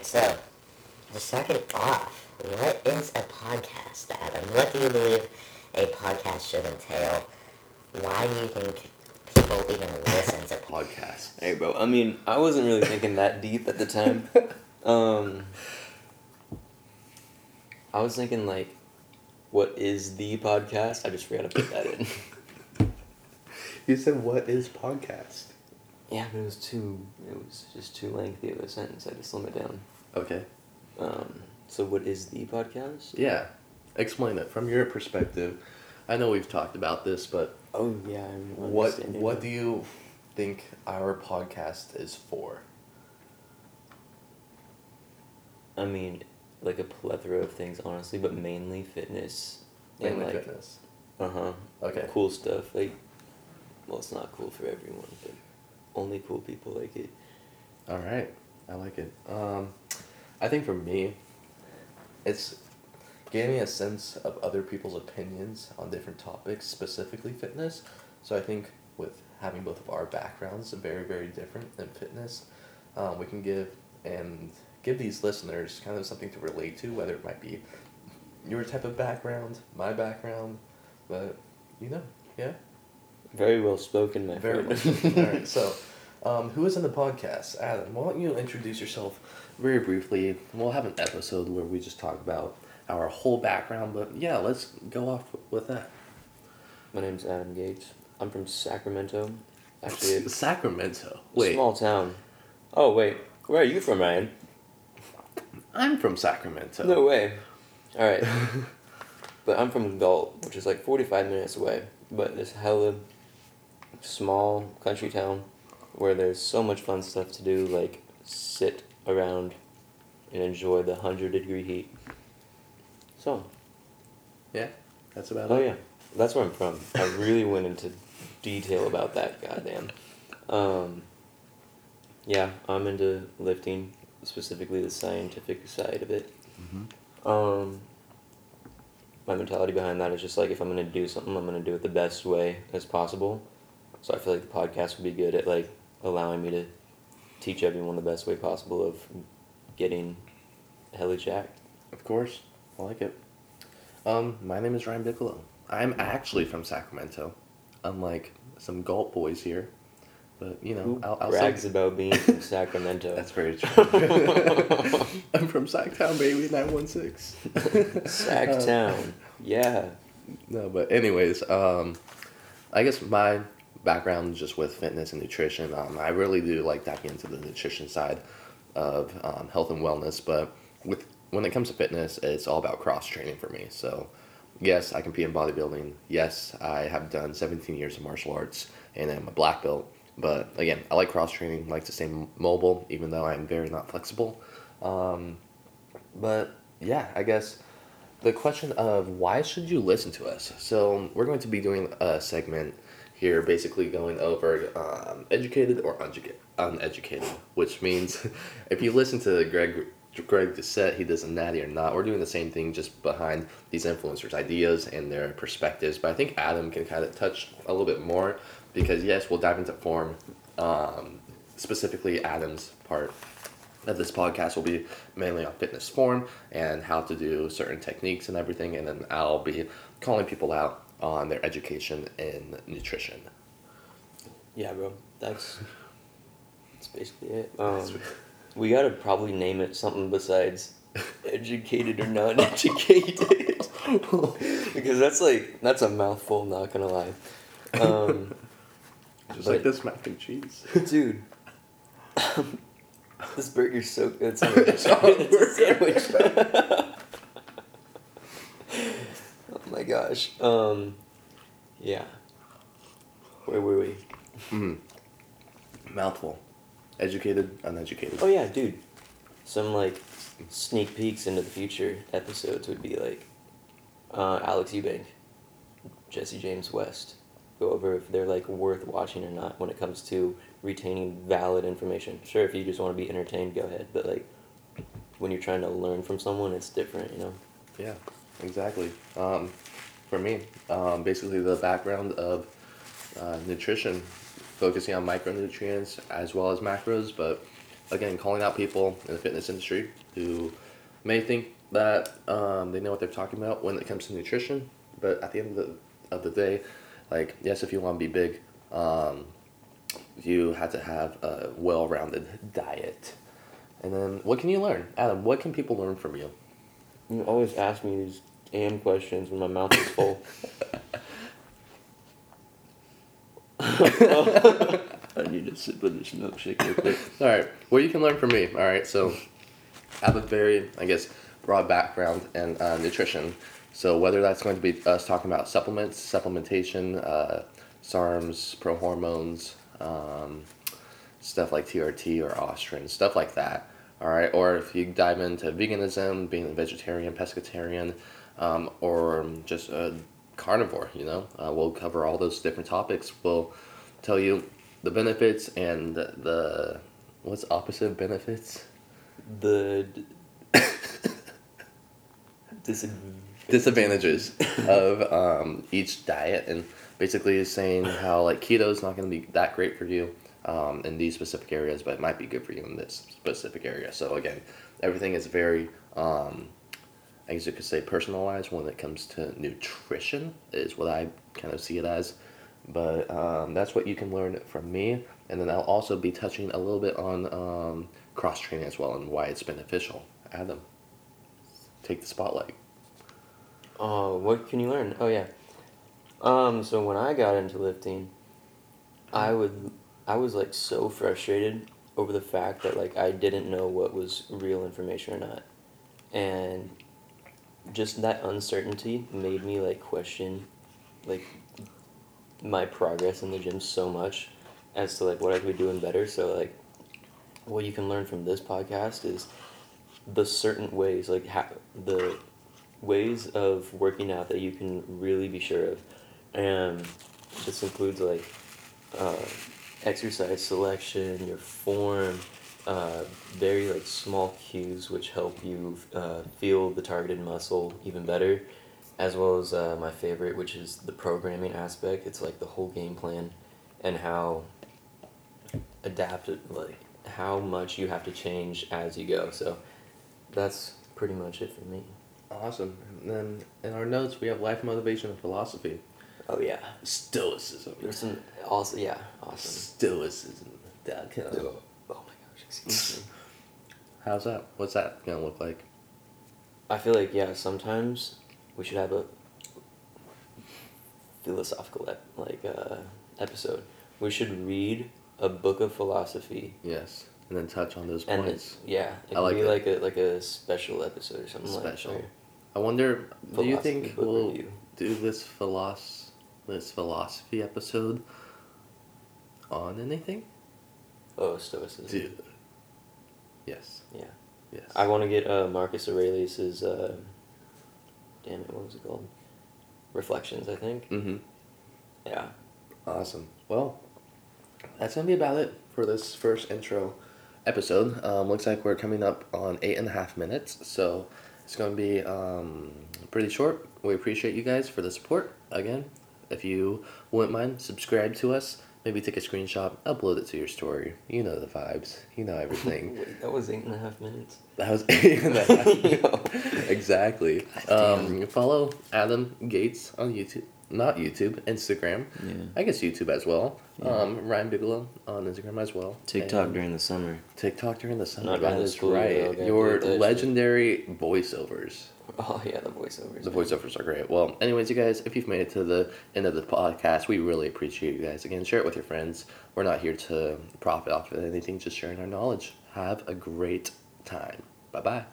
right, so to start it off, what is a podcast, Adam? What do you believe a podcast should entail? Why do you think people even listen to podcasts? Hey, bro. I mean, I wasn't really thinking that deep at the time. Um, I was thinking like, what is the podcast? I just forgot to put that in. You said, what is podcast? Yeah, but it was too. It was just too lengthy of a sentence. I had to slim it down. Okay. Um, so what is the podcast? Yeah. Explain it from your perspective. I know we've talked about this, but Oh yeah. What what do you think our podcast is for? I mean, like a plethora of things, honestly, but mainly fitness. and, Mainly like, fitness. Uh huh. Okay. Cool stuff. Like, well, it's not cool for everyone, but only cool people like it. All right, I like it. Um, I think for me, it's giving me a sense of other people's opinions on different topics, specifically fitness. So I think with having both of our backgrounds very very different in fitness, um, we can give and give these listeners kind of something to relate to, whether it might be your type of background, my background, but you know, yeah. Very well spoken, my Very friend. well. All right. So, um, who is in the podcast? Adam, why don't you introduce yourself very briefly? We'll have an episode where we just talk about our whole background, but yeah, let's go off with that. My name's Adam Gates. I'm from Sacramento. Actually, Sacramento. Wait, small town. Oh wait, where are you from, Ryan? I'm from Sacramento. No way. All right, but I'm from Galt, which is like 45 minutes away. But this hella small country town where there's so much fun stuff to do, like sit around and enjoy the hundred degree heat. So, Yeah, that's about oh it. yeah, that's where I'm from. I really went into detail about that. Goddamn. Um, yeah, I'm into lifting, specifically the scientific side of it. Um, my mentality behind that is just like if I'm gonna do something, I'm gonna do it the best way as possible. So I feel like the podcast would be good at like allowing me to teach everyone the best way possible of getting hella jacked. Of course, I like it. Um, my name is Ryan Bigelow. I'm actually from Sacramento, unlike some Galt boys here. But you know, Who I'll, I'll brags say- about being from Sacramento? That's very true. I'm from Sacktown, baby, 916. Sacktown. yeah. No, but anyways, um, I guess my background just with fitness and nutrition. Um, I really do like diving into the nutrition side of um, health and wellness, but with when it comes to fitness, it's all about cross training for me. So, yes, I compete in bodybuilding. Yes, I have done 17 years of martial arts and I'm a black belt. But again, I like cross training, like to stay mobile, even though I'm very not flexible. Um, but yeah, I guess the question of why should you listen to us? So we're going to be doing a segment here, basically going over um, educated or uneducated, which means if you listen to Greg Greg Doucette, he does a natty or not. We're doing the same thing just behind these influencers' ideas and their perspectives. But I think Adam can kind of touch a little bit more because yes, we'll dive into form, um, specifically Adam's part of this podcast will be mainly on fitness form and how to do certain techniques and everything, and then I'll be calling people out on their education in nutrition. Yeah, bro. That's that's basically it. Um, we gotta probably name it something besides educated or non-educated, because that's like that's a mouthful. Not gonna lie, um, Just But- like this mac and cheese. dude. this burger's so good. It's, a It's it's a sandwich. Oh my gosh. Um, yeah. Where were we? Mm. Mouthful. Educated, uneducated. Oh yeah, dude. Some like sneak peeks into the future episodes would be like uh, Alex Eubank, Jesse James West. Go over if they're like worth watching or not when it comes to retaining valid information. Sure, if you just want to be entertained, go ahead. But like when you're trying to learn from someone, it's different, you know. Yeah, exactly. Um, for me, um, basically the background of uh, nutrition, focusing on micronutrients as well as macros, but again, calling out people in the fitness industry who may think that um, they know what they're talking about when it comes to nutrition, but at the end of the, of the day, like, yes, if you want to be big, um, you have to have a well rounded diet. And then, what can you learn? Adam, what can people learn from you? You always ask me these damn questions when my mouth is full. I need to sip of this milkshake real quick. All right, what you can learn from me. All right, so I have a very, I guess, broad background in uh, nutrition. So whether that's going to be us talking about supplements, supplementation, uh, SARMs, prohormones, um, stuff like TRT or Ostarine, stuff like that. All right, or if you dive into veganism, being a vegetarian, pescatarian, um, or just a carnivore, you know, uh, we'll cover all those different topics. We'll tell you the benefits and the, the what's opposite benefits The disadvantage. disadvantages of um, each diet and basically saying how like keto is not going to be that great for you um, in these specific areas but it might be good for you in this specific area so again everything is very um, i guess you could say personalized when it comes to nutrition is what i kind of see it as but um, that's what you can learn from me and then i'll also be touching a little bit on um, cross training as well and why it's beneficial adam take the spotlight Oh, what can you learn? Oh yeah. Um, so when I got into lifting, I would I was like so frustrated over the fact that like I didn't know what was real information or not. And just that uncertainty made me like question like my progress in the gym so much as to like what I could be doing better. So like what you can learn from this podcast is the certain ways like how the ways of working out that you can really be sure of and this includes like uh, exercise selection your form uh, very like small cues which help you uh, feel the targeted muscle even better as well as uh, my favorite which is the programming aspect it's like the whole game plan and how adapted like how much you have to change as you go so that's pretty much it for me Awesome. And then in our notes, we have life motivation and philosophy. oh yeah Stoicism. There's some also yeah, awesome. Stoicism. Oh my gosh, excuse me. How's that? What's that gonna look like? I feel like yeah, sometimes we should have a philosophical ep- like uh, episode. We should read a book of philosophy Yes. And then touch on those and points. yeah, it I could like be that. like a like a special episode or something Special. like I wonder. Do you think we'll review. do this philos this philosophy episode on anything? Oh, stoicism. Dude. Yes. Yeah. Yes. I want to get uh, Marcus Aurelius's uh, damn it, what was it called? Reflections, I think. Mm-hmm. Yeah. Awesome. Well, that's gonna be about it for this first intro episode. Um, looks like we're coming up on eight and a half minutes, so it's gonna be um, pretty short. We appreciate you guys for the support. Again, if you wouldn't mind, subscribe to us. Maybe take a screenshot, upload it to your story. You know the vibes. You know everything. Wait, that was eight and a half minutes. That was eight and a half. Exactly. Um, follow Adam Gates on YouTube. Not YouTube, Instagram. Yeah. I guess YouTube as well. Yeah. Um, Ryan Bigelow on Instagram as well. TikTok And during the summer. TikTok during the summer. Not That's school right. Your that legendary voiceovers. Oh yeah, the voiceovers. The voiceovers are great. Well, anyways, you guys, if you've made it to the end of the podcast, we really appreciate you guys. Again, share it with your friends. We're not here to profit off of anything, just sharing our knowledge. Have a great time. Bye bye.